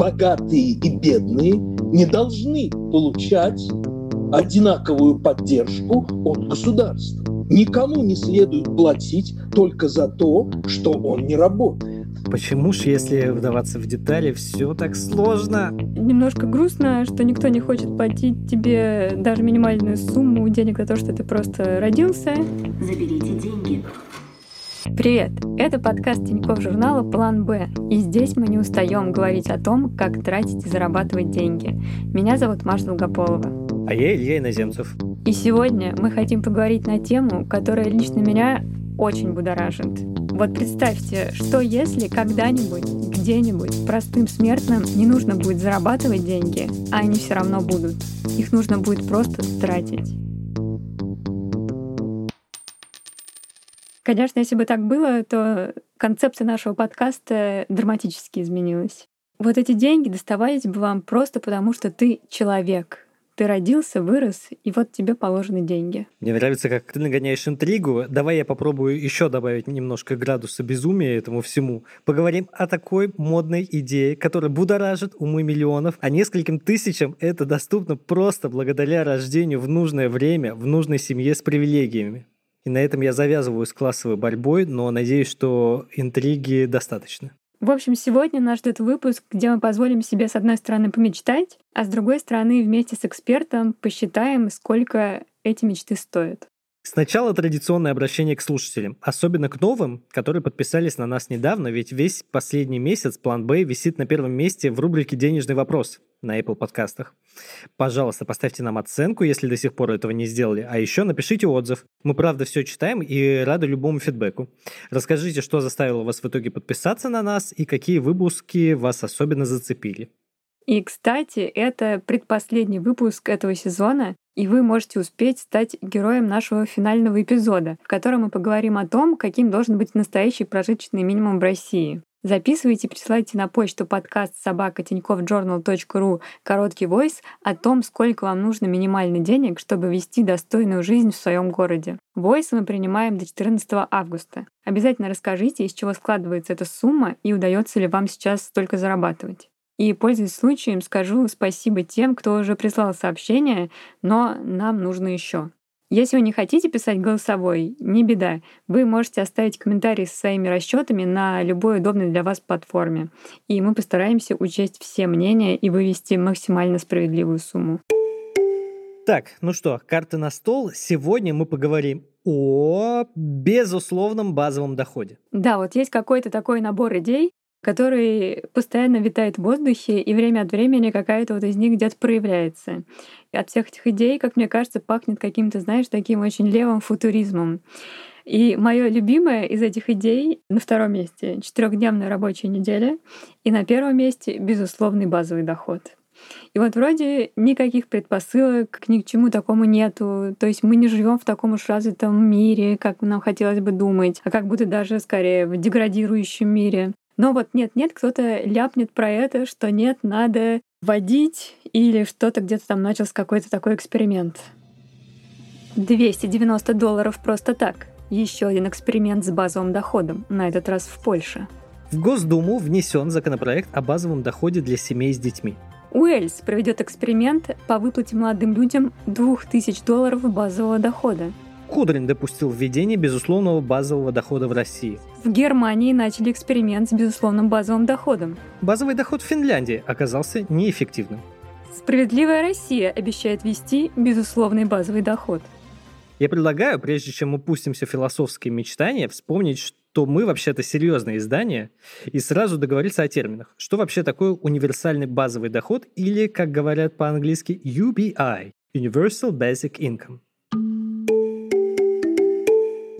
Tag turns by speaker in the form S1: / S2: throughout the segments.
S1: богатые и бедные не должны получать одинаковую поддержку от государства. Никому не следует платить только за то, что он не работает.
S2: Почему ж, если вдаваться в детали, все так сложно?
S3: Немножко грустно, что никто не хочет платить тебе даже минимальную сумму денег за то, что ты просто родился. Заберите деньги. Привет! Это подкаст Тинькофф журнала «План Б». И здесь мы не устаем говорить о том, как тратить и зарабатывать деньги. Меня зовут Маша Долгополова.
S2: А я Илья Иноземцев.
S3: И сегодня мы хотим поговорить на тему, которая лично меня очень будоражит. Вот представьте, что если когда-нибудь, где-нибудь простым смертным не нужно будет зарабатывать деньги, а они все равно будут. Их нужно будет просто тратить. Конечно, если бы так было, то концепция нашего подкаста драматически изменилась. Вот эти деньги доставались бы вам просто потому, что ты человек, ты родился, вырос, и вот тебе положены деньги.
S2: Мне нравится, как ты нагоняешь интригу. Давай я попробую еще добавить немножко градуса безумия этому всему. Поговорим о такой модной идее, которая будоражит умы миллионов, а нескольким тысячам это доступно просто благодаря рождению в нужное время, в нужной семье с привилегиями. И на этом я завязываю с классовой борьбой, но надеюсь, что интриги достаточно.
S3: В общем, сегодня нас ждет выпуск, где мы позволим себе, с одной стороны, помечтать, а с другой стороны, вместе с экспертом посчитаем, сколько эти мечты стоят.
S2: Сначала традиционное обращение к слушателям, особенно к новым, которые подписались на нас недавно, ведь весь последний месяц план Б висит на первом месте в рубрике «Денежный вопрос» на Apple подкастах. Пожалуйста, поставьте нам оценку, если до сих пор этого не сделали, а еще напишите отзыв. Мы, правда, все читаем и рады любому фидбэку. Расскажите, что заставило вас в итоге подписаться на нас и какие выпуски вас особенно зацепили.
S3: И, кстати, это предпоследний выпуск этого сезона, и вы можете успеть стать героем нашего финального эпизода, в котором мы поговорим о том, каким должен быть настоящий прожиточный минимум в России. Записывайте и присылайте на почту подкаст собака ру короткий войс о том, сколько вам нужно минимально денег, чтобы вести достойную жизнь в своем городе. Войс мы принимаем до 14 августа. Обязательно расскажите, из чего складывается эта сумма и удается ли вам сейчас столько зарабатывать. И, пользуясь случаем, скажу спасибо тем, кто уже прислал сообщение, но нам нужно еще. Если вы не хотите писать голосовой, не беда. Вы можете оставить комментарий со своими расчетами на любой удобной для вас платформе. И мы постараемся учесть все мнения и вывести максимально справедливую сумму.
S2: Так, ну что, карты на стол. Сегодня мы поговорим о безусловном базовом доходе.
S3: Да, вот есть какой-то такой набор идей, который постоянно витает в воздухе, и время от времени какая-то вот из них где-то проявляется. И от всех этих идей, как мне кажется, пахнет каким-то, знаешь, таким очень левым футуризмом. И мое любимое из этих идей на втором месте четырехдневная рабочая неделя, и на первом месте безусловный базовый доход. И вот вроде никаких предпосылок ни к чему такому нету. То есть мы не живем в таком уж развитом мире, как нам хотелось бы думать, а как будто даже скорее в деградирующем мире. Но вот нет-нет, кто-то ляпнет про это, что нет, надо водить или что-то где-то там начался какой-то такой эксперимент. 290 долларов просто так. Еще один эксперимент с базовым доходом, на этот раз в Польше.
S2: В Госдуму внесен законопроект о базовом доходе для семей с детьми.
S3: Уэльс проведет эксперимент по выплате молодым людям 2000 долларов базового дохода.
S2: Кудрин допустил введение безусловного базового дохода в России.
S3: В Германии начали эксперимент с безусловным базовым доходом.
S2: Базовый доход в Финляндии оказался неэффективным.
S3: Справедливая Россия обещает ввести безусловный базовый доход.
S2: Я предлагаю, прежде чем мы пустимся в философские мечтания, вспомнить, что мы вообще-то серьезное издание, и сразу договориться о терминах. Что вообще такое универсальный базовый доход или, как говорят по-английски, UBI – Universal Basic Income.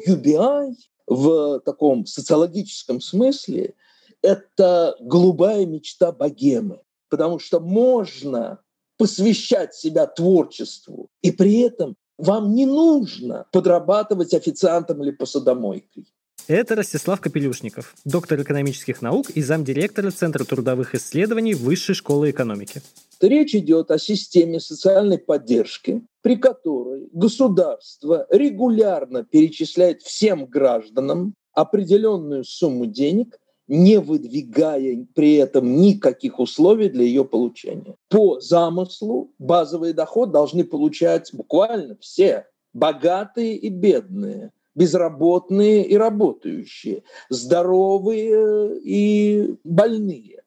S1: UBI в таком социологическом смысле это голубая мечта богемы, потому что можно посвящать себя творчеству, и при этом вам не нужно подрабатывать официантом или посудомойкой.
S2: Это Ростислав Капелюшников, доктор экономических наук и замдиректора Центра трудовых исследований Высшей школы экономики.
S1: Речь идет о системе социальной поддержки, при которой государство регулярно перечисляет всем гражданам определенную сумму денег не выдвигая при этом никаких условий для ее получения. По замыслу базовый доход должны получать буквально все, богатые и бедные, безработные и работающие, здоровые и больные,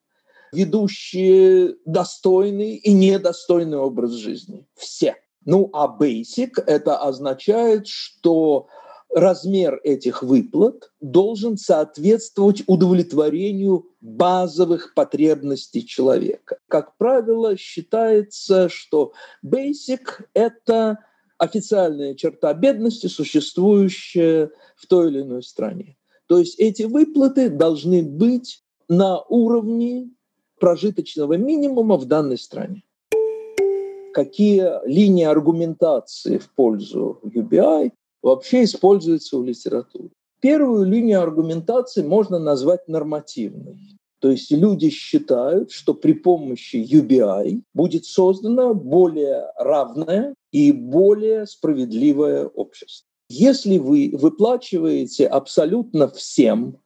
S1: ведущие достойный и недостойный образ жизни. Все. Ну а basic это означает, что размер этих выплат должен соответствовать удовлетворению базовых потребностей человека. Как правило, считается, что basic – это официальная черта бедности, существующая в той или иной стране. То есть эти выплаты должны быть на уровне прожиточного минимума в данной стране. Какие линии аргументации в пользу UBI вообще используется в литературе. Первую линию аргументации можно назвать нормативной. То есть люди считают, что при помощи UBI будет создано более равное и более справедливое общество. Если вы выплачиваете абсолютно всем,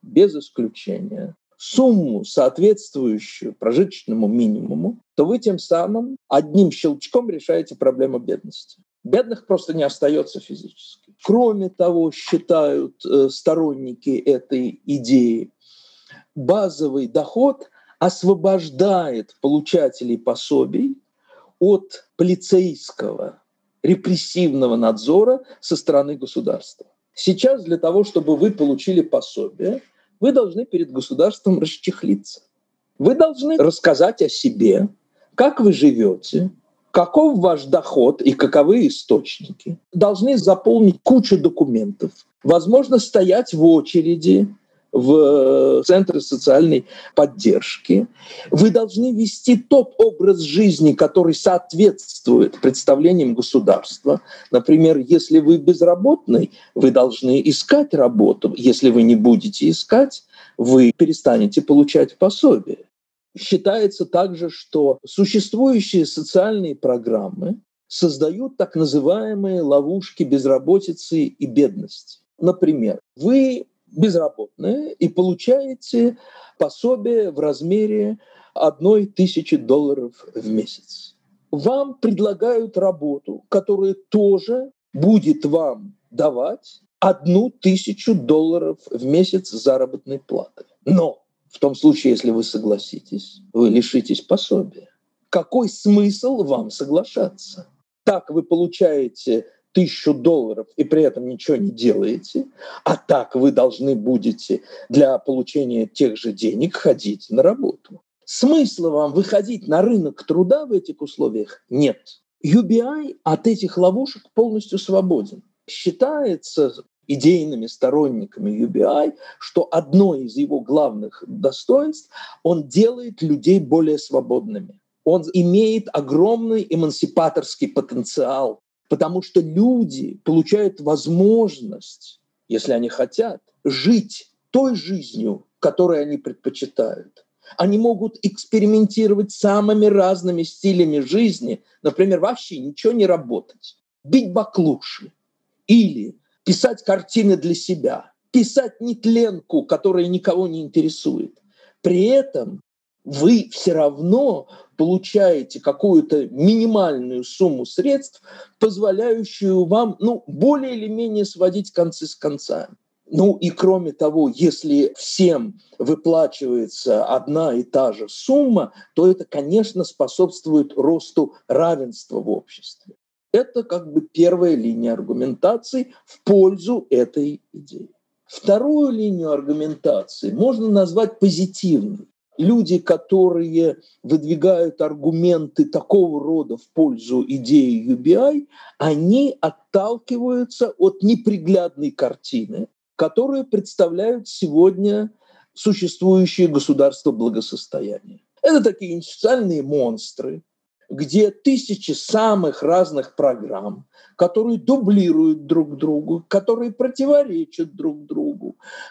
S1: без исключения, сумму, соответствующую прожиточному минимуму, то вы тем самым одним щелчком решаете проблему бедности. Бедных просто не остается физически. Кроме того, считают э, сторонники этой идеи, базовый доход освобождает получателей пособий от полицейского репрессивного надзора со стороны государства. Сейчас для того, чтобы вы получили пособие, вы должны перед государством расчехлиться. Вы должны рассказать о себе, как вы живете, каков ваш доход и каковы источники. Должны заполнить кучу документов. Возможно, стоять в очереди в центры социальной поддержки. Вы должны вести тот образ жизни, который соответствует представлениям государства. Например, если вы безработный, вы должны искать работу. Если вы не будете искать, вы перестанете получать пособие. Считается также, что существующие социальные программы создают так называемые ловушки безработицы и бедности. Например, вы безработные и получаете пособие в размере одной тысячи долларов в месяц. Вам предлагают работу, которая тоже будет вам давать одну тысячу долларов в месяц заработной платы. Но в том случае, если вы согласитесь, вы лишитесь пособия. Какой смысл вам соглашаться? Так вы получаете тысячу долларов и при этом ничего не делаете, а так вы должны будете для получения тех же денег ходить на работу. Смысла вам выходить на рынок труда в этих условиях нет. UBI от этих ловушек полностью свободен. Считается идейными сторонниками UBI, что одно из его главных достоинств, он делает людей более свободными. Он имеет огромный эмансипаторский потенциал Потому что люди получают возможность, если они хотят, жить той жизнью, которую они предпочитают. Они могут экспериментировать самыми разными стилями жизни, например, вообще ничего не работать, бить баклуши или писать картины для себя, писать нетленку, которая никого не интересует. При этом вы все равно получаете какую-то минимальную сумму средств, позволяющую вам ну, более или менее сводить концы с концами. Ну и кроме того, если всем выплачивается одна и та же сумма, то это, конечно, способствует росту равенства в обществе. Это как бы первая линия аргументации в пользу этой идеи. Вторую линию аргументации можно назвать позитивной люди, которые выдвигают аргументы такого рода в пользу идеи UBI, они отталкиваются от неприглядной картины, которую представляют сегодня существующие государства благосостояния. Это такие институциональные монстры, где тысячи самых разных программ, которые дублируют друг другу, которые противоречат друг другу,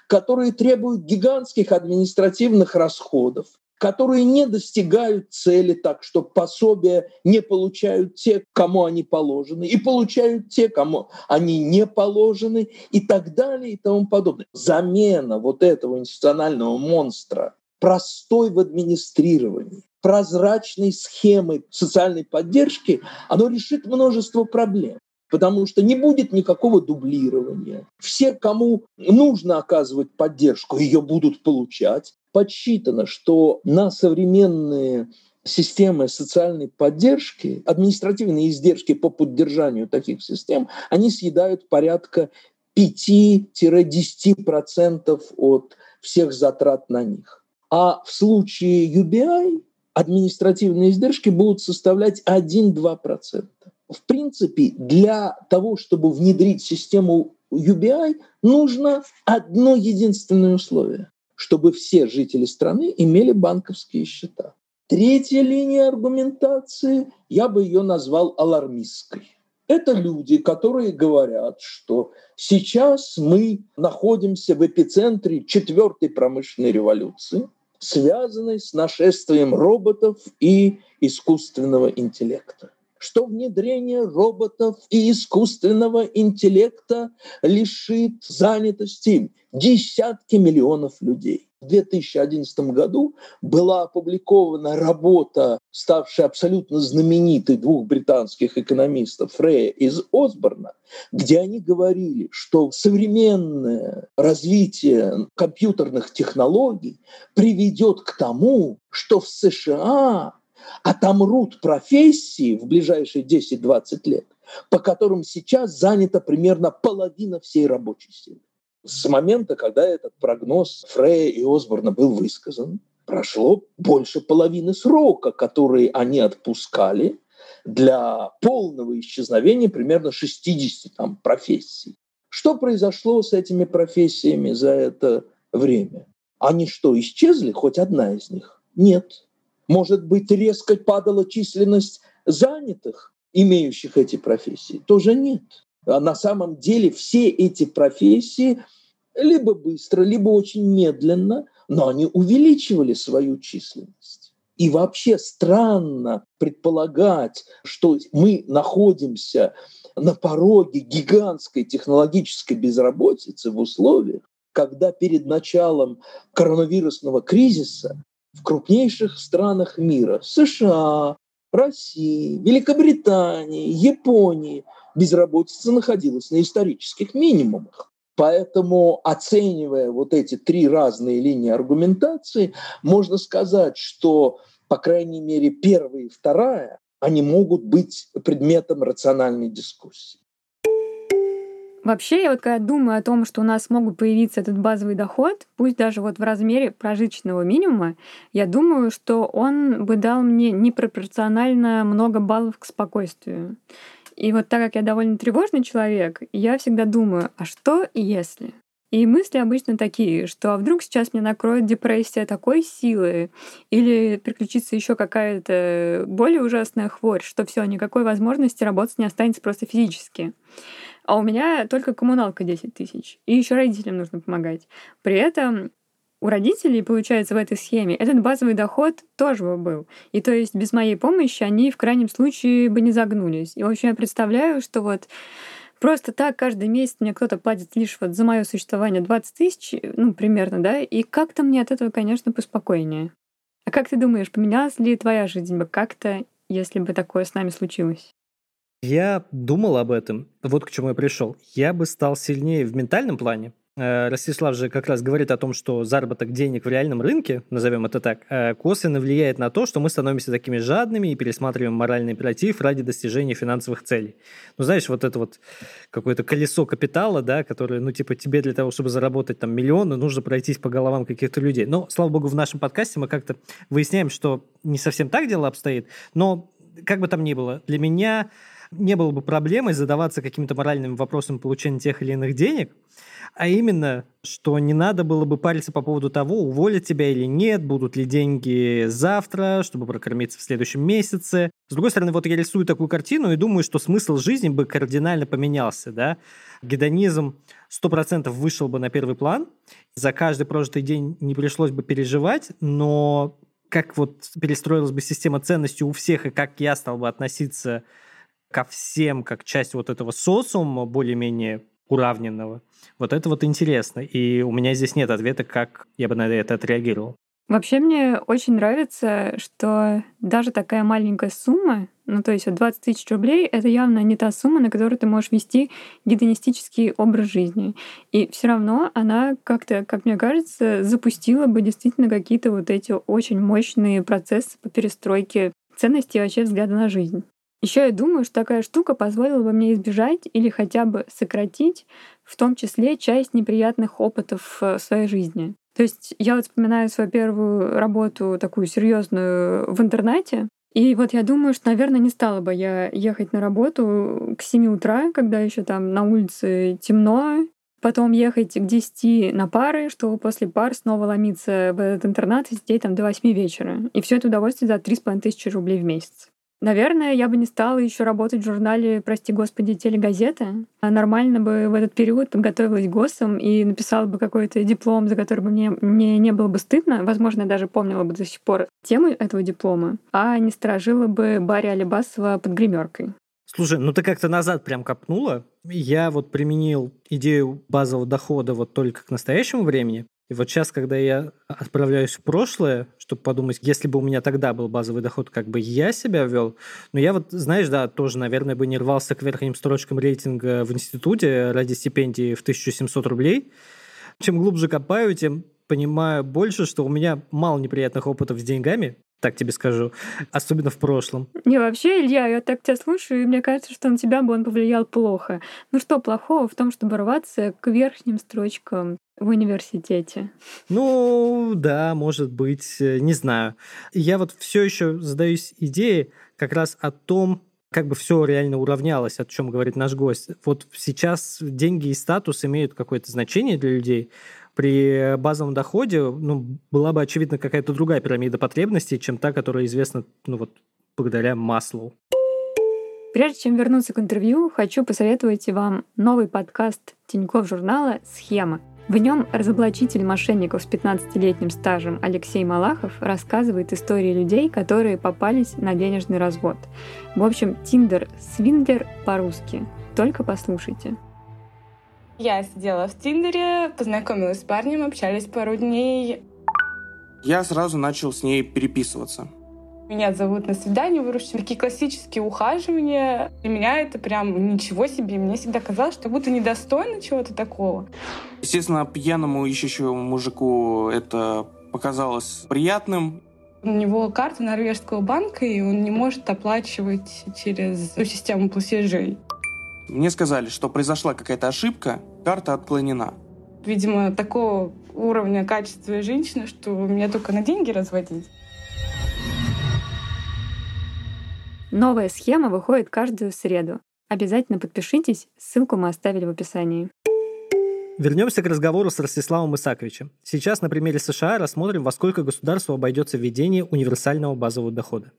S1: которые требуют гигантских административных расходов. которые не достигают цели так, что пособия не получают те, кому они положены, и получают те, кому они не положены, и так далее, и тому подобное. Замена вот этого институционального монстра простой в администрировании, прозрачной схемы социальной поддержки, оно решит множество проблем потому что не будет никакого дублирования. Все, кому нужно оказывать поддержку, ее будут получать. Подсчитано, что на современные системы социальной поддержки, административные издержки по поддержанию таких систем, они съедают порядка 5-10% от всех затрат на них. А в случае UBI административные издержки будут составлять 1-2%. В принципе, для того, чтобы внедрить систему UBI, нужно одно единственное условие чтобы все жители страны имели банковские счета. Третья линия аргументации, я бы ее назвал алармистской. Это люди, которые говорят, что сейчас мы находимся в эпицентре четвертой промышленной революции, связанной с нашествием роботов и искусственного интеллекта что внедрение роботов и искусственного интеллекта лишит занятости десятки миллионов людей. В 2011 году была опубликована работа, ставшая абсолютно знаменитой двух британских экономистов Фрея из Осборна, где они говорили, что современное развитие компьютерных технологий приведет к тому, что в США отомрут профессии в ближайшие 10-20 лет, по которым сейчас занята примерно половина всей рабочей силы. С момента, когда этот прогноз Фрея и Осборна был высказан, прошло больше половины срока, который они отпускали для полного исчезновения примерно 60 там, профессий. Что произошло с этими профессиями за это время? Они что, исчезли, хоть одна из них? Нет. Может быть, резко падала численность занятых, имеющих эти профессии? Тоже нет. А на самом деле все эти профессии либо быстро, либо очень медленно, но они увеличивали свою численность. И вообще странно предполагать, что мы находимся на пороге гигантской технологической безработицы в условиях, когда перед началом коронавирусного кризиса в крупнейших странах мира – США, России, Великобритании, Японии – безработица находилась на исторических минимумах. Поэтому, оценивая вот эти три разные линии аргументации, можно сказать, что, по крайней мере, первая и вторая, они могут быть предметом рациональной дискуссии.
S3: Вообще, я вот когда думаю о том, что у нас могут появиться этот базовый доход, пусть даже вот в размере прожиточного минимума, я думаю, что он бы дал мне непропорционально много баллов к спокойствию. И вот так как я довольно тревожный человек, я всегда думаю, а что если? И мысли обычно такие, что а вдруг сейчас мне накроет депрессия такой силы, или приключится еще какая-то более ужасная хворь, что все, никакой возможности работать не останется просто физически а у меня только коммуналка 10 тысяч, и еще родителям нужно помогать. При этом у родителей, получается, в этой схеме этот базовый доход тоже бы был. И то есть без моей помощи они в крайнем случае бы не загнулись. И, в общем, я представляю, что вот просто так каждый месяц мне кто-то платит лишь вот за мое существование 20 тысяч, ну, примерно, да, и как-то мне от этого, конечно, поспокойнее. А как ты думаешь, поменялась ли твоя жизнь бы как-то, если бы такое с нами случилось?
S2: Я думал об этом, вот к чему я пришел. Я бы стал сильнее в ментальном плане. Э, Ростислав же как раз говорит о том, что заработок денег в реальном рынке, назовем это так, э, косвенно влияет на то, что мы становимся такими жадными и пересматриваем моральный императив ради достижения финансовых целей. Ну, знаешь, вот это вот какое-то колесо капитала, да, которое, ну, типа, тебе для того, чтобы заработать там миллионы, нужно пройтись по головам каких-то людей. Но, слава богу, в нашем подкасте мы как-то выясняем, что не совсем так дело обстоит, но как бы там ни было, для меня не было бы проблемой задаваться каким-то моральным вопросом получения тех или иных денег, а именно, что не надо было бы париться по поводу того, уволят тебя или нет, будут ли деньги завтра, чтобы прокормиться в следующем месяце. С другой стороны, вот я рисую такую картину и думаю, что смысл жизни бы кардинально поменялся, да. Гедонизм 100% вышел бы на первый план, за каждый прожитый день не пришлось бы переживать, но как вот перестроилась бы система ценностей у всех, и как я стал бы относиться ко всем как часть вот этого социума более-менее уравненного. Вот это вот интересно. И у меня здесь нет ответа, как я бы на это отреагировал.
S3: Вообще мне очень нравится, что даже такая маленькая сумма, ну то есть вот 20 тысяч рублей, это явно не та сумма, на которую ты можешь вести гедонистический образ жизни. И все равно она как-то, как мне кажется, запустила бы действительно какие-то вот эти очень мощные процессы по перестройке ценностей и вообще взгляда на жизнь. Еще я думаю, что такая штука позволила бы мне избежать или хотя бы сократить в том числе часть неприятных опытов в своей жизни. То есть я вот вспоминаю свою первую работу такую серьезную в интернете, и вот я думаю, что, наверное, не стала бы я ехать на работу к 7 утра, когда еще там на улице темно, потом ехать к 10 на пары, чтобы после пар снова ломиться в этот интернат и сидеть там до 8 вечера. И все это удовольствие за 3,5 тысячи рублей в месяц. Наверное, я бы не стала еще работать в журнале, прости господи, телегазета. А нормально бы в этот период подготовилась ГОСом и написала бы какой-то диплом, за который бы мне, мне не было бы стыдно. Возможно, я даже помнила бы до сих пор тему этого диплома, а не сторожила бы Барри Алибасова под гримеркой.
S2: Слушай, ну ты как-то назад прям копнула. Я вот применил идею базового дохода вот только к настоящему времени. И вот сейчас, когда я отправляюсь в прошлое, чтобы подумать, если бы у меня тогда был базовый доход, как бы я себя вел, но я вот, знаешь, да, тоже, наверное, бы не рвался к верхним строчкам рейтинга в институте ради стипендии в 1700 рублей. Чем глубже копаю, тем понимаю больше, что у меня мало неприятных опытов с деньгами, так тебе скажу, особенно в прошлом.
S3: Не, вообще, Илья, я так тебя слушаю, и мне кажется, что на тебя бы он повлиял плохо. Ну что плохого в том, чтобы рваться к верхним строчкам в университете?
S2: Ну, да, может быть, э, не знаю. Я вот все еще задаюсь идеей как раз о том, как бы все реально уравнялось, о чем говорит наш гость. Вот сейчас деньги и статус имеют какое-то значение для людей. При базовом доходе ну, была бы, очевидно, какая-то другая пирамида потребностей, чем та, которая известна ну, вот, благодаря маслу.
S3: Прежде чем вернуться к интервью, хочу посоветовать вам новый подкаст Тинькофф журнала «Схема». В нем разоблачитель мошенников с 15-летним стажем Алексей Малахов рассказывает истории людей, которые попались на денежный развод. В общем, Тиндер Свиндлер по-русски. Только послушайте.
S4: Я сидела в Тиндере, познакомилась с парнем, общались пару дней.
S5: Я сразу начал с ней переписываться.
S4: Меня зовут на свидание, выручили такие классические ухаживания. Для меня это прям ничего себе. Мне всегда казалось, что будто недостойно чего-то такого.
S5: Естественно, пьяному ищущему мужику это показалось приятным.
S4: У него карта норвежского банка, и он не может оплачивать через систему платежей.
S5: Мне сказали, что произошла какая-то ошибка, карта отклонена.
S4: Видимо, такого уровня качества женщины, что меня только на деньги разводить.
S3: Новая схема выходит каждую среду. Обязательно подпишитесь, ссылку мы оставили в описании.
S2: Вернемся к разговору с Ростиславом Исаковичем. Сейчас на примере США рассмотрим, во сколько государству обойдется введение универсального базового дохода.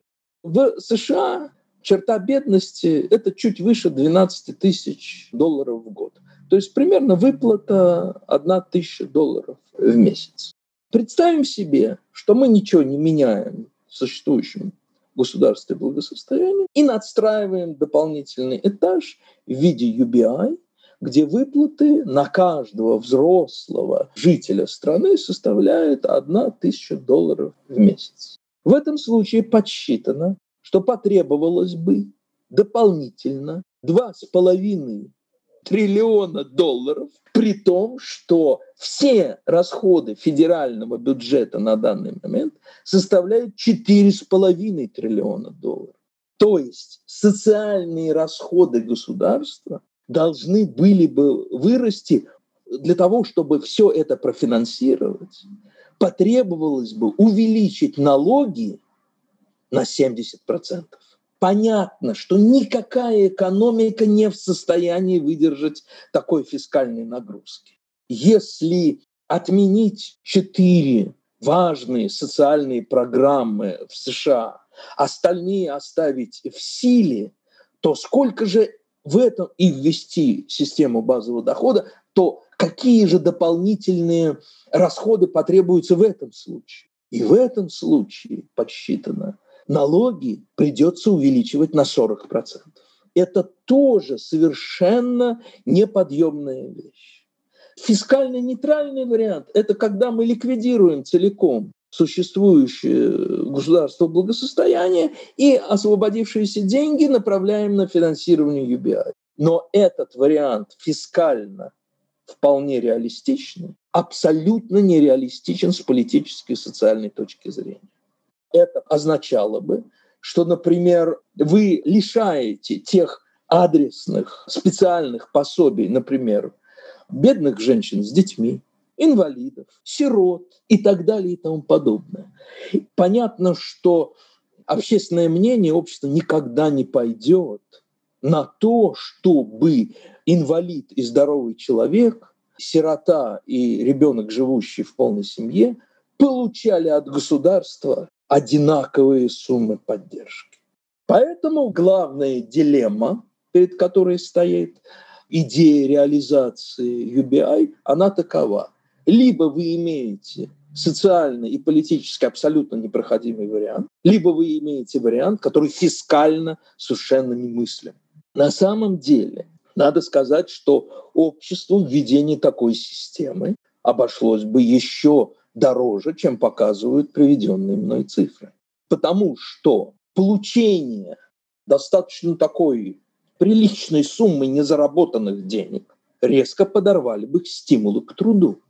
S1: В США черта бедности – это чуть выше 12 тысяч долларов в год. То есть примерно выплата 1 тысяча долларов в месяц. Представим себе, что мы ничего не меняем в существующем государстве благосостояния и надстраиваем дополнительный этаж в виде UBI, где выплаты на каждого взрослого жителя страны составляют 1 тысяча долларов в месяц. В этом случае подсчитано, что потребовалось бы дополнительно 2,5 триллиона долларов, при том, что все расходы федерального бюджета на данный момент составляют 4,5 триллиона долларов. То есть социальные расходы государства должны были бы вырасти для того, чтобы все это профинансировать, потребовалось бы увеличить налоги на 70% понятно, что никакая экономика не в состоянии выдержать такой фискальной нагрузки. Если отменить четыре важные социальные программы в США, остальные оставить в силе, то сколько же в этом и ввести систему базового дохода, то какие же дополнительные расходы потребуются в этом случае? И в этом случае подсчитано, налоги придется увеличивать на 40%. Это тоже совершенно неподъемная вещь. Фискально нейтральный вариант – это когда мы ликвидируем целиком существующее государство благосостояния и освободившиеся деньги направляем на финансирование UBI. Но этот вариант фискально вполне реалистичный, абсолютно нереалистичен с политической и социальной точки зрения. Это означало бы, что, например, вы лишаете тех адресных специальных пособий, например, бедных женщин с детьми, инвалидов, сирот и так далее и тому подобное. Понятно, что общественное мнение общество никогда не пойдет на то, чтобы инвалид и здоровый человек, сирота и ребенок, живущий в полной семье, получали от государства одинаковые суммы поддержки. Поэтому главная дилемма, перед которой стоит идея реализации UBI, она такова. Либо вы имеете социально и политически абсолютно непроходимый вариант, либо вы имеете вариант, который фискально совершенно немыслим. На самом деле, надо сказать, что обществу введение такой системы обошлось бы еще дороже, чем показывают приведенные мной цифры. Потому что получение достаточно такой приличной суммы незаработанных денег резко подорвали бы стимулы к труду.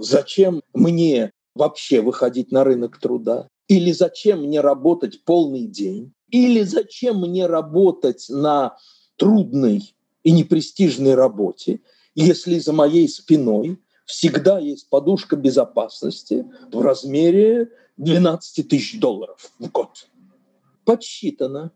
S1: Зачем мне вообще выходить на рынок труда? Или зачем мне работать полный день? Или зачем мне работать на трудной и непрестижной работе, если за моей спиной всегда есть подушка безопасности в размере 12 тысяч долларов в год. Подсчитано,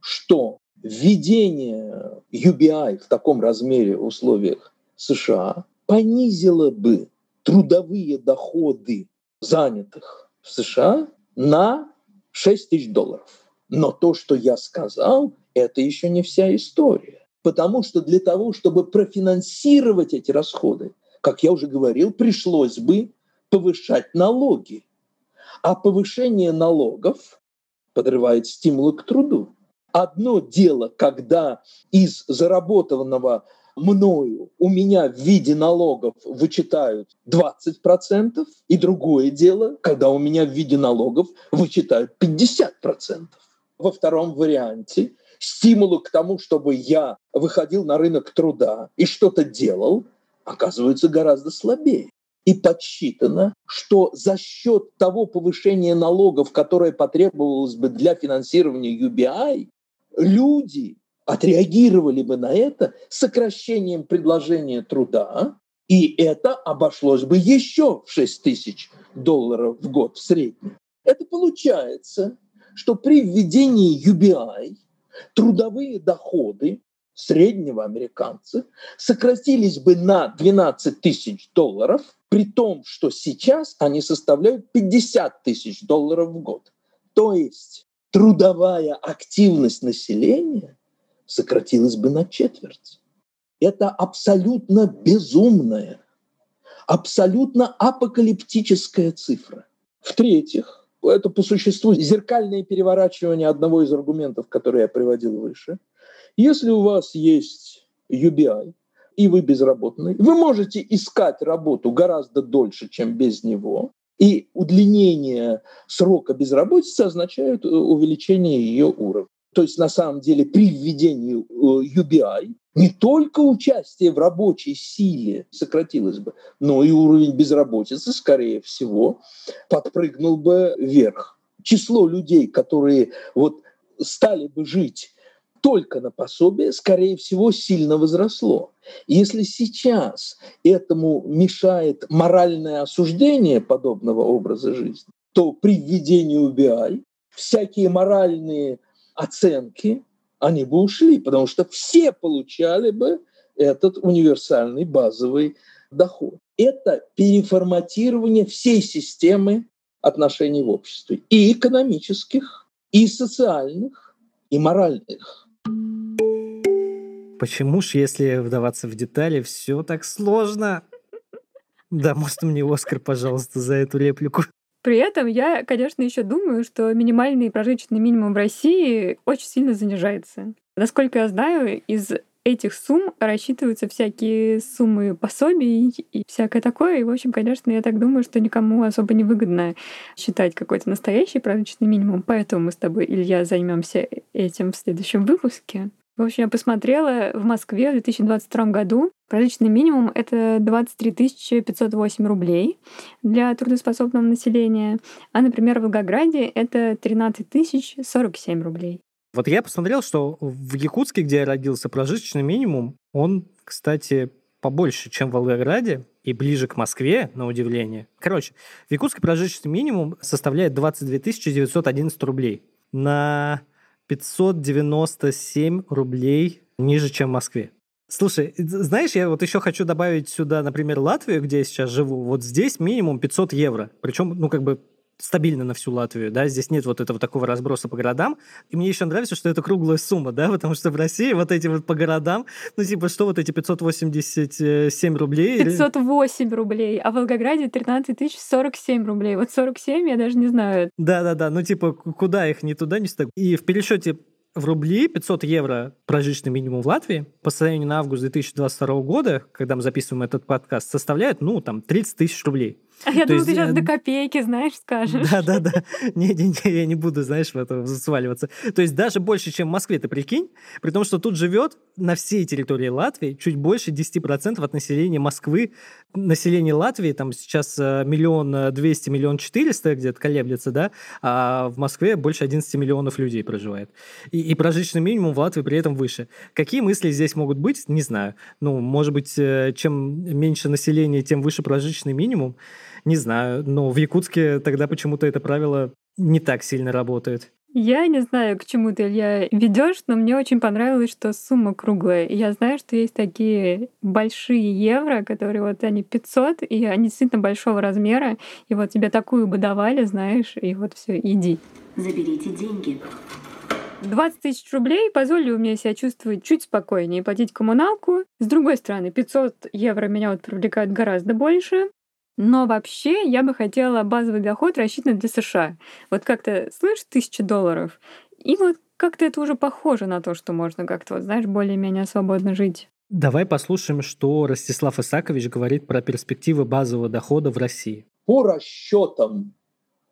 S1: что введение UBI в таком размере в условиях США понизило бы трудовые доходы занятых в США на 6 тысяч долларов. Но то, что я сказал, это еще не вся история. Потому что для того, чтобы профинансировать эти расходы, как я уже говорил, пришлось бы повышать налоги. А повышение налогов подрывает стимулы к труду. Одно дело, когда из заработанного мною у меня в виде налогов вычитают 20%, и другое дело, когда у меня в виде налогов вычитают 50%. Во втором варианте стимулы к тому, чтобы я выходил на рынок труда и что-то делал, оказываются гораздо слабее. И подсчитано, что за счет того повышения налогов, которое потребовалось бы для финансирования UBI, люди отреагировали бы на это сокращением предложения труда, и это обошлось бы еще в 6 тысяч долларов в год в среднем. Это получается, что при введении UBI трудовые доходы среднего американца сократились бы на 12 тысяч долларов, при том, что сейчас они составляют 50 тысяч долларов в год. То есть трудовая активность населения сократилась бы на четверть. Это абсолютно безумная, абсолютно апокалиптическая цифра. В-третьих, это по существу зеркальное переворачивание одного из аргументов, который я приводил выше. Если у вас есть UBI, и вы безработный, вы можете искать работу гораздо дольше, чем без него. И удлинение срока безработицы означает э, увеличение ее уровня. То есть на самом деле при введении UBI э, не только участие в рабочей силе сократилось бы, но и уровень безработицы, скорее всего, подпрыгнул бы вверх. Число людей, которые вот стали бы жить только на пособие, скорее всего, сильно возросло. Если сейчас этому мешает моральное осуждение подобного образа жизни, то при введении UBI всякие моральные оценки они бы ушли, потому что все получали бы этот универсальный базовый доход. Это переформатирование всей системы отношений в обществе, и экономических, и социальных, и моральных.
S2: Почему ж, если вдаваться в детали, все так сложно? Да, может, мне Оскар, пожалуйста, за эту реплику.
S3: При этом я, конечно, еще думаю, что минимальный прожиточный минимум в России очень сильно занижается. Насколько я знаю, из этих сумм рассчитываются всякие суммы пособий и всякое такое. И, в общем, конечно, я так думаю, что никому особо не выгодно считать какой-то настоящий прожиточный минимум. Поэтому мы с тобой, Илья, займемся этим в следующем выпуске. В общем, я посмотрела, в Москве в 2022 году прожиточный минимум — это 23 508 рублей для трудоспособного населения, а, например, в Волгограде это 13 047 рублей.
S2: Вот я посмотрел, что в Якутске, где я родился, прожиточный минимум, он, кстати, побольше, чем в Волгограде и ближе к Москве, на удивление. Короче, в Якутске прожиточный минимум составляет 22 911 рублей. На 597 рублей ниже, чем в Москве. Слушай, знаешь, я вот еще хочу добавить сюда, например, Латвию, где я сейчас живу. Вот здесь минимум 500 евро. Причем, ну, как бы стабильно на всю Латвию, да, здесь нет вот этого такого разброса по городам. И мне еще нравится, что это круглая сумма, да, потому что в России вот эти вот по городам, ну, типа, что вот эти 587 рублей?
S3: 508 или... рублей, а в Волгограде 13 тысяч 47 рублей. Вот 47 я даже не знаю.
S2: Да-да-да, ну, типа, куда их, ни туда, ни сюда. И в пересчете в рубли 500 евро прожиточный минимум в Латвии по состоянию на август 2022 года, когда мы записываем этот подкаст, составляет, ну, там, 30 тысяч рублей.
S3: А я думала, ты сейчас э, до копейки, знаешь, скажешь.
S2: Да, да, да. Не-не-не, я не буду, знаешь, в это сваливаться. То есть даже больше, чем в Москве, ты прикинь, при том, что тут живет на всей территории Латвии чуть больше 10% от населения Москвы. Население Латвии там сейчас э, миллион э, двести, миллион четыреста где-то колеблется, да, а в Москве больше 11 миллионов людей проживает. И, и прожиточный минимум в Латвии при этом выше. Какие мысли здесь могут быть, не знаю. Ну, может быть, чем меньше населения, тем выше прожиточный минимум. Не знаю, но в Якутске тогда почему-то это правило не так сильно работает.
S3: Я не знаю, к чему ты, Илья, ведешь, но мне очень понравилось, что сумма круглая. И я знаю, что есть такие большие евро, которые вот они 500, и они действительно большого размера. И вот тебе такую бы давали, знаешь, и вот все, иди.
S6: Заберите деньги.
S3: 20 тысяч рублей позволили мне себя чувствовать чуть спокойнее, платить коммуналку. С другой стороны, 500 евро меня вот привлекают гораздо больше. Но вообще я бы хотела базовый доход рассчитан для США. Вот как-то слышишь тысячу долларов, и вот как-то это уже похоже на то, что можно как-то, вот, знаешь, более-менее свободно жить.
S2: Давай послушаем, что Ростислав Исакович говорит про перспективы базового дохода в России.
S1: По расчетам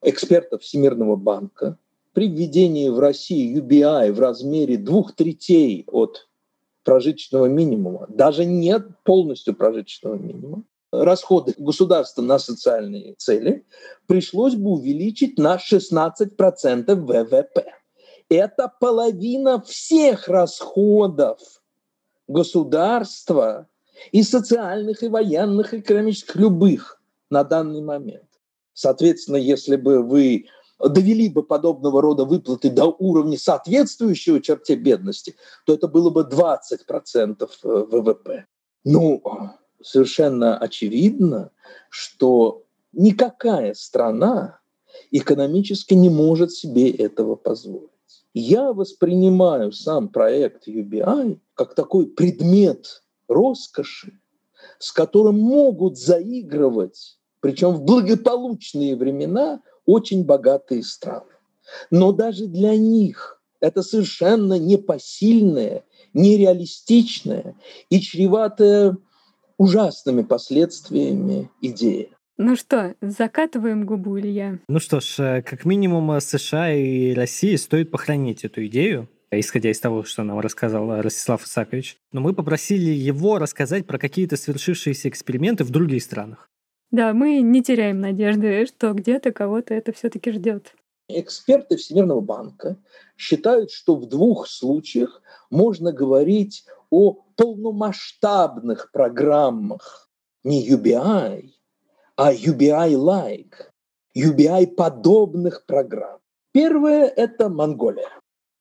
S1: экспертов Всемирного банка, при введении в России UBI в размере двух третей от прожиточного минимума, даже нет полностью прожиточного минимума, расходы государства на социальные цели пришлось бы увеличить на 16% ВВП. Это половина всех расходов государства и социальных, и военных, и экономических, любых на данный момент. Соответственно, если бы вы довели бы подобного рода выплаты до уровня соответствующего черте бедности, то это было бы 20% ВВП. Ну, совершенно очевидно, что никакая страна экономически не может себе этого позволить. Я воспринимаю сам проект UBI как такой предмет роскоши, с которым могут заигрывать, причем в благополучные времена, очень богатые страны. Но даже для них это совершенно непосильное, нереалистичное и чреватое ужасными последствиями идеи.
S3: Ну что, закатываем губу, Илья?
S2: Ну что ж, э, как минимум э, США и России стоит похоронить эту идею, исходя из того, что нам рассказал Ростислав Исакович. Но мы попросили его рассказать про какие-то свершившиеся эксперименты в других странах.
S3: Да, мы не теряем надежды, что где-то кого-то это все-таки ждет.
S1: Эксперты Всемирного банка считают, что в двух случаях можно говорить о полномасштабных программах не UBI, а UBI-like, UBI-подобных программ. Первое – это Монголия.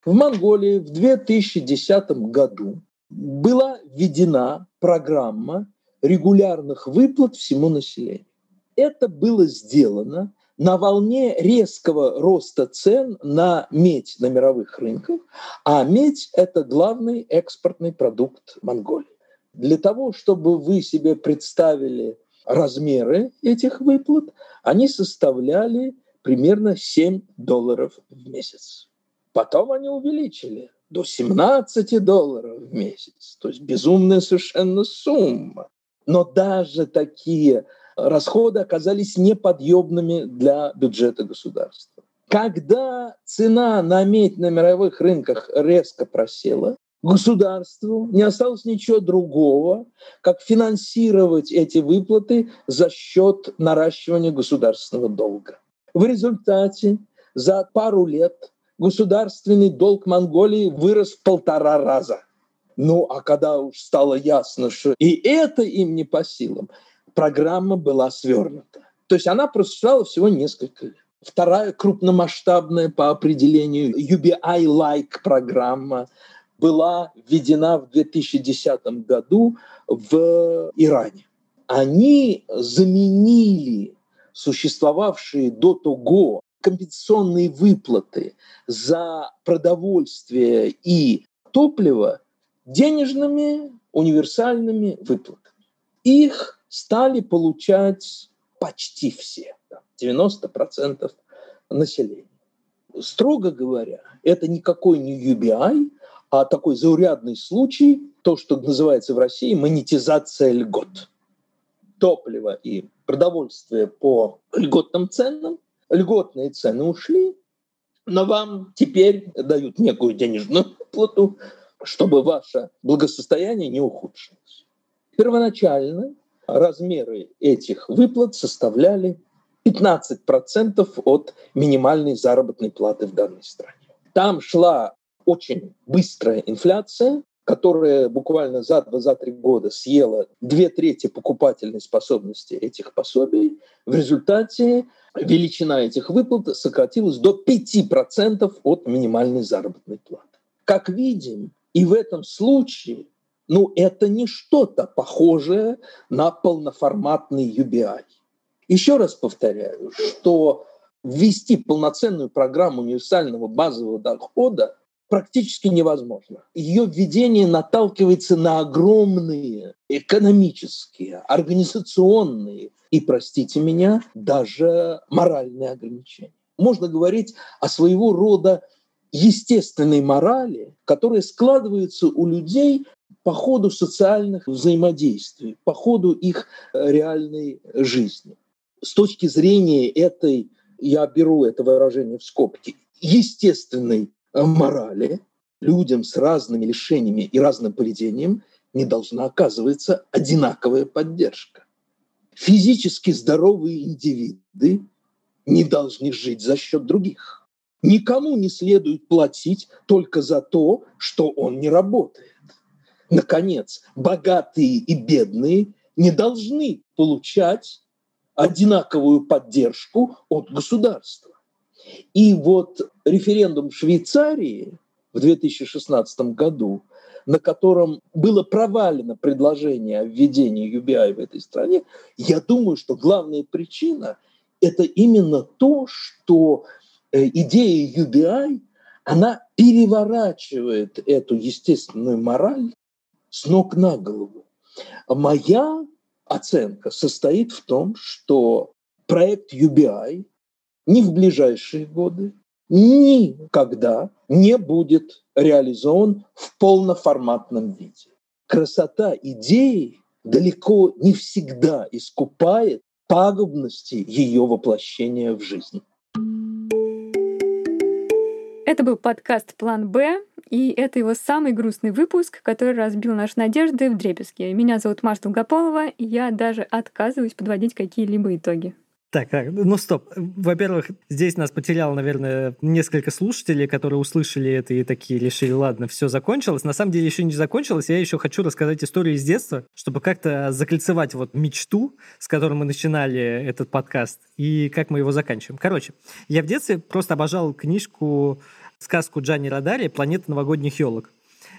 S1: В Монголии в 2010 году была введена программа регулярных выплат всему населению. Это было сделано на волне резкого роста цен на медь на мировых рынках, а медь – это главный экспортный продукт Монголии. Для того, чтобы вы себе представили размеры этих выплат, они составляли примерно 7 долларов в месяц. Потом они увеличили до 17 долларов в месяц. То есть безумная совершенно сумма. Но даже такие расходы оказались неподъемными для бюджета государства. Когда цена на медь на мировых рынках резко просела, государству не осталось ничего другого, как финансировать эти выплаты за счет наращивания государственного долга. В результате за пару лет государственный долг Монголии вырос в полтора раза. Ну, а когда уж стало ясно, что и это им не по силам, программа была свернута. То есть она просуществовала всего несколько лет. Вторая крупномасштабная по определению UBI-like программа была введена в 2010 году в Иране. Они заменили существовавшие до того компенсационные выплаты за продовольствие и топливо денежными универсальными выплатами. Их стали получать почти все, 90% населения. Строго говоря, это никакой не UBI, а такой заурядный случай, то, что называется в России монетизация льгот. Топливо и продовольствие по льготным ценам, льготные цены ушли, но вам теперь дают некую денежную плату, чтобы ваше благосостояние не ухудшилось. Первоначально размеры этих выплат составляли 15% от минимальной заработной платы в данной стране. Там шла очень быстрая инфляция, которая буквально за 2-3 года съела две трети покупательной способности этих пособий, в результате величина этих выплат сократилась до 5% от минимальной заработной платы. Как видим, и в этом случае ну, это не что-то похожее на полноформатный UBI. Еще раз повторяю, что ввести полноценную программу универсального базового дохода практически невозможно. Ее введение наталкивается на огромные экономические, организационные и, простите меня, даже моральные ограничения. Можно говорить о своего рода естественной морали, которая складывается у людей по ходу социальных взаимодействий, по ходу их э, реальной жизни. С точки зрения этой, я беру это выражение в скобки, естественной э, морали, людям с разными лишениями и разным поведением не должна оказываться одинаковая поддержка. Физически здоровые индивиды не должны жить за счет других. Никому не следует платить только за то, что он не работает. Наконец, богатые и бедные не должны получать одинаковую поддержку от государства. И вот референдум в Швейцарии в 2016 году, на котором было провалено предложение о введении UBI в этой стране, я думаю, что главная причина – это именно то, что э, идея UBI, она переворачивает эту естественную мораль с ног на голову. Моя оценка состоит в том, что проект UBI ни в ближайшие годы, никогда не будет реализован в полноформатном виде. Красота идеи далеко не всегда искупает пагубности ее воплощения в жизнь.
S3: Это был подкаст «План Б», и это его самый грустный выпуск, который разбил наши надежды в дребезги. Меня зовут Маша Долгополова, и я даже отказываюсь подводить какие-либо итоги.
S2: Так, так, ну стоп. Во-первых, здесь нас потеряло, наверное, несколько слушателей, которые услышали это и такие решили, ладно, все закончилось. На самом деле еще не закончилось. Я еще хочу рассказать историю из детства, чтобы как-то закольцевать вот мечту, с которой мы начинали этот подкаст, и как мы его заканчиваем. Короче, я в детстве просто обожал книжку сказку Джани Радари «Планета новогодних елок».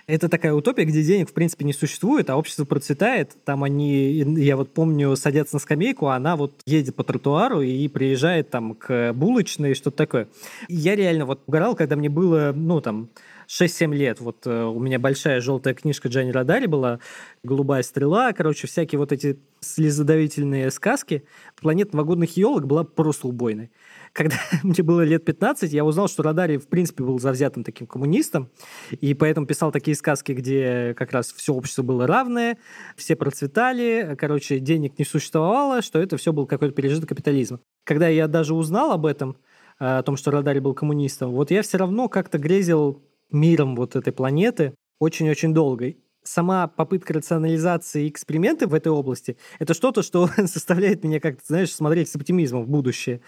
S2: Это такая утопия, где денег, в принципе, не существует, а общество процветает. Там они, я вот помню, садятся на скамейку, а она вот едет по тротуару и приезжает там к булочной, что-то такое. Я реально вот угорал, когда мне было, ну, там, 6-7 лет. Вот э, у меня большая желтая книжка Джани Радари была, «Голубая стрела», короче, всякие вот эти слезодавительные сказки. «Планета новогодных елок» была просто убойной. Когда мне было лет 15, я узнал, что Радари, в принципе, был завзятым таким коммунистом, и поэтому писал такие сказки, где как раз все общество было равное, все процветали, короче, денег не существовало, что это все был какой-то пережиток капитализма. Когда я даже узнал об этом, о том, что Радари был коммунистом, вот я все равно как-то грезил миром вот этой планеты очень-очень долго. Сама попытка рационализации эксперименты в этой области – это что-то, что заставляет меня как-то, знаешь, смотреть с оптимизмом в будущее.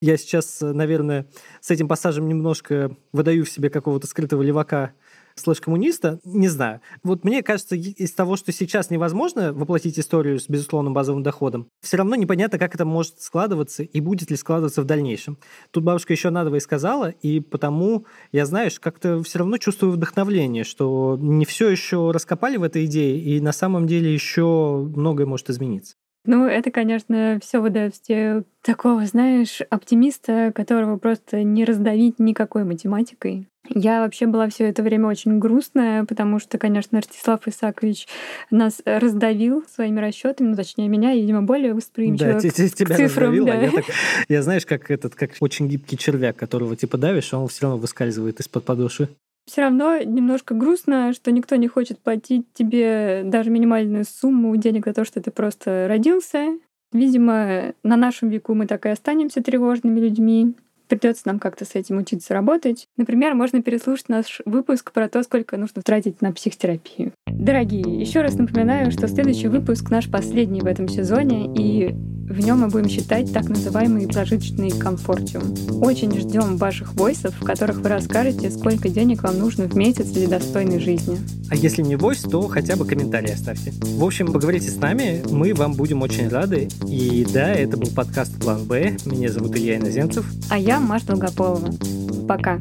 S2: Я сейчас, наверное, с этим пассажем немножко выдаю в себе какого-то скрытого левака – слэш-коммуниста, не знаю. Вот мне кажется, из того, что сейчас невозможно воплотить историю с безусловным базовым доходом, все равно непонятно, как это может складываться и будет ли складываться в дальнейшем. Тут бабушка еще надо и сказала, и потому я, знаешь, как-то все равно чувствую вдохновление, что не все еще раскопали в этой идее, и на самом деле еще многое может измениться.
S3: Ну, это, конечно, все выдает такого, знаешь, оптимиста, которого просто не раздавить никакой математикой. Я вообще была все это время очень грустная, потому что, конечно, Ростислав Исакович нас раздавил своими расчетами, ну, точнее, меня, видимо, более восприимчиво да, к тебя цифрам. Раздавил,
S2: да. а я, так, я знаешь, как этот, как очень гибкий червяк, которого типа давишь, а он все равно выскальзывает из-под подошвы
S3: все равно немножко грустно, что никто не хочет платить тебе даже минимальную сумму денег за то, что ты просто родился. Видимо, на нашем веку мы так и останемся тревожными людьми. Придется нам как-то с этим учиться работать. Например, можно переслушать наш выпуск про то, сколько нужно тратить на психотерапию. Дорогие, еще раз напоминаю, что следующий выпуск наш последний в этом сезоне, и в нем мы будем считать так называемый прожиточный комфортиум. Очень ждем ваших войсов, в которых вы расскажете, сколько денег вам нужно в месяц для достойной жизни.
S2: А если не войс, то хотя бы комментарий оставьте. В общем, поговорите с нами, мы вам будем очень рады. И да, это был подкаст «План Б». Меня зовут Илья Иноземцев.
S3: А я Маша Долгополова. Пока.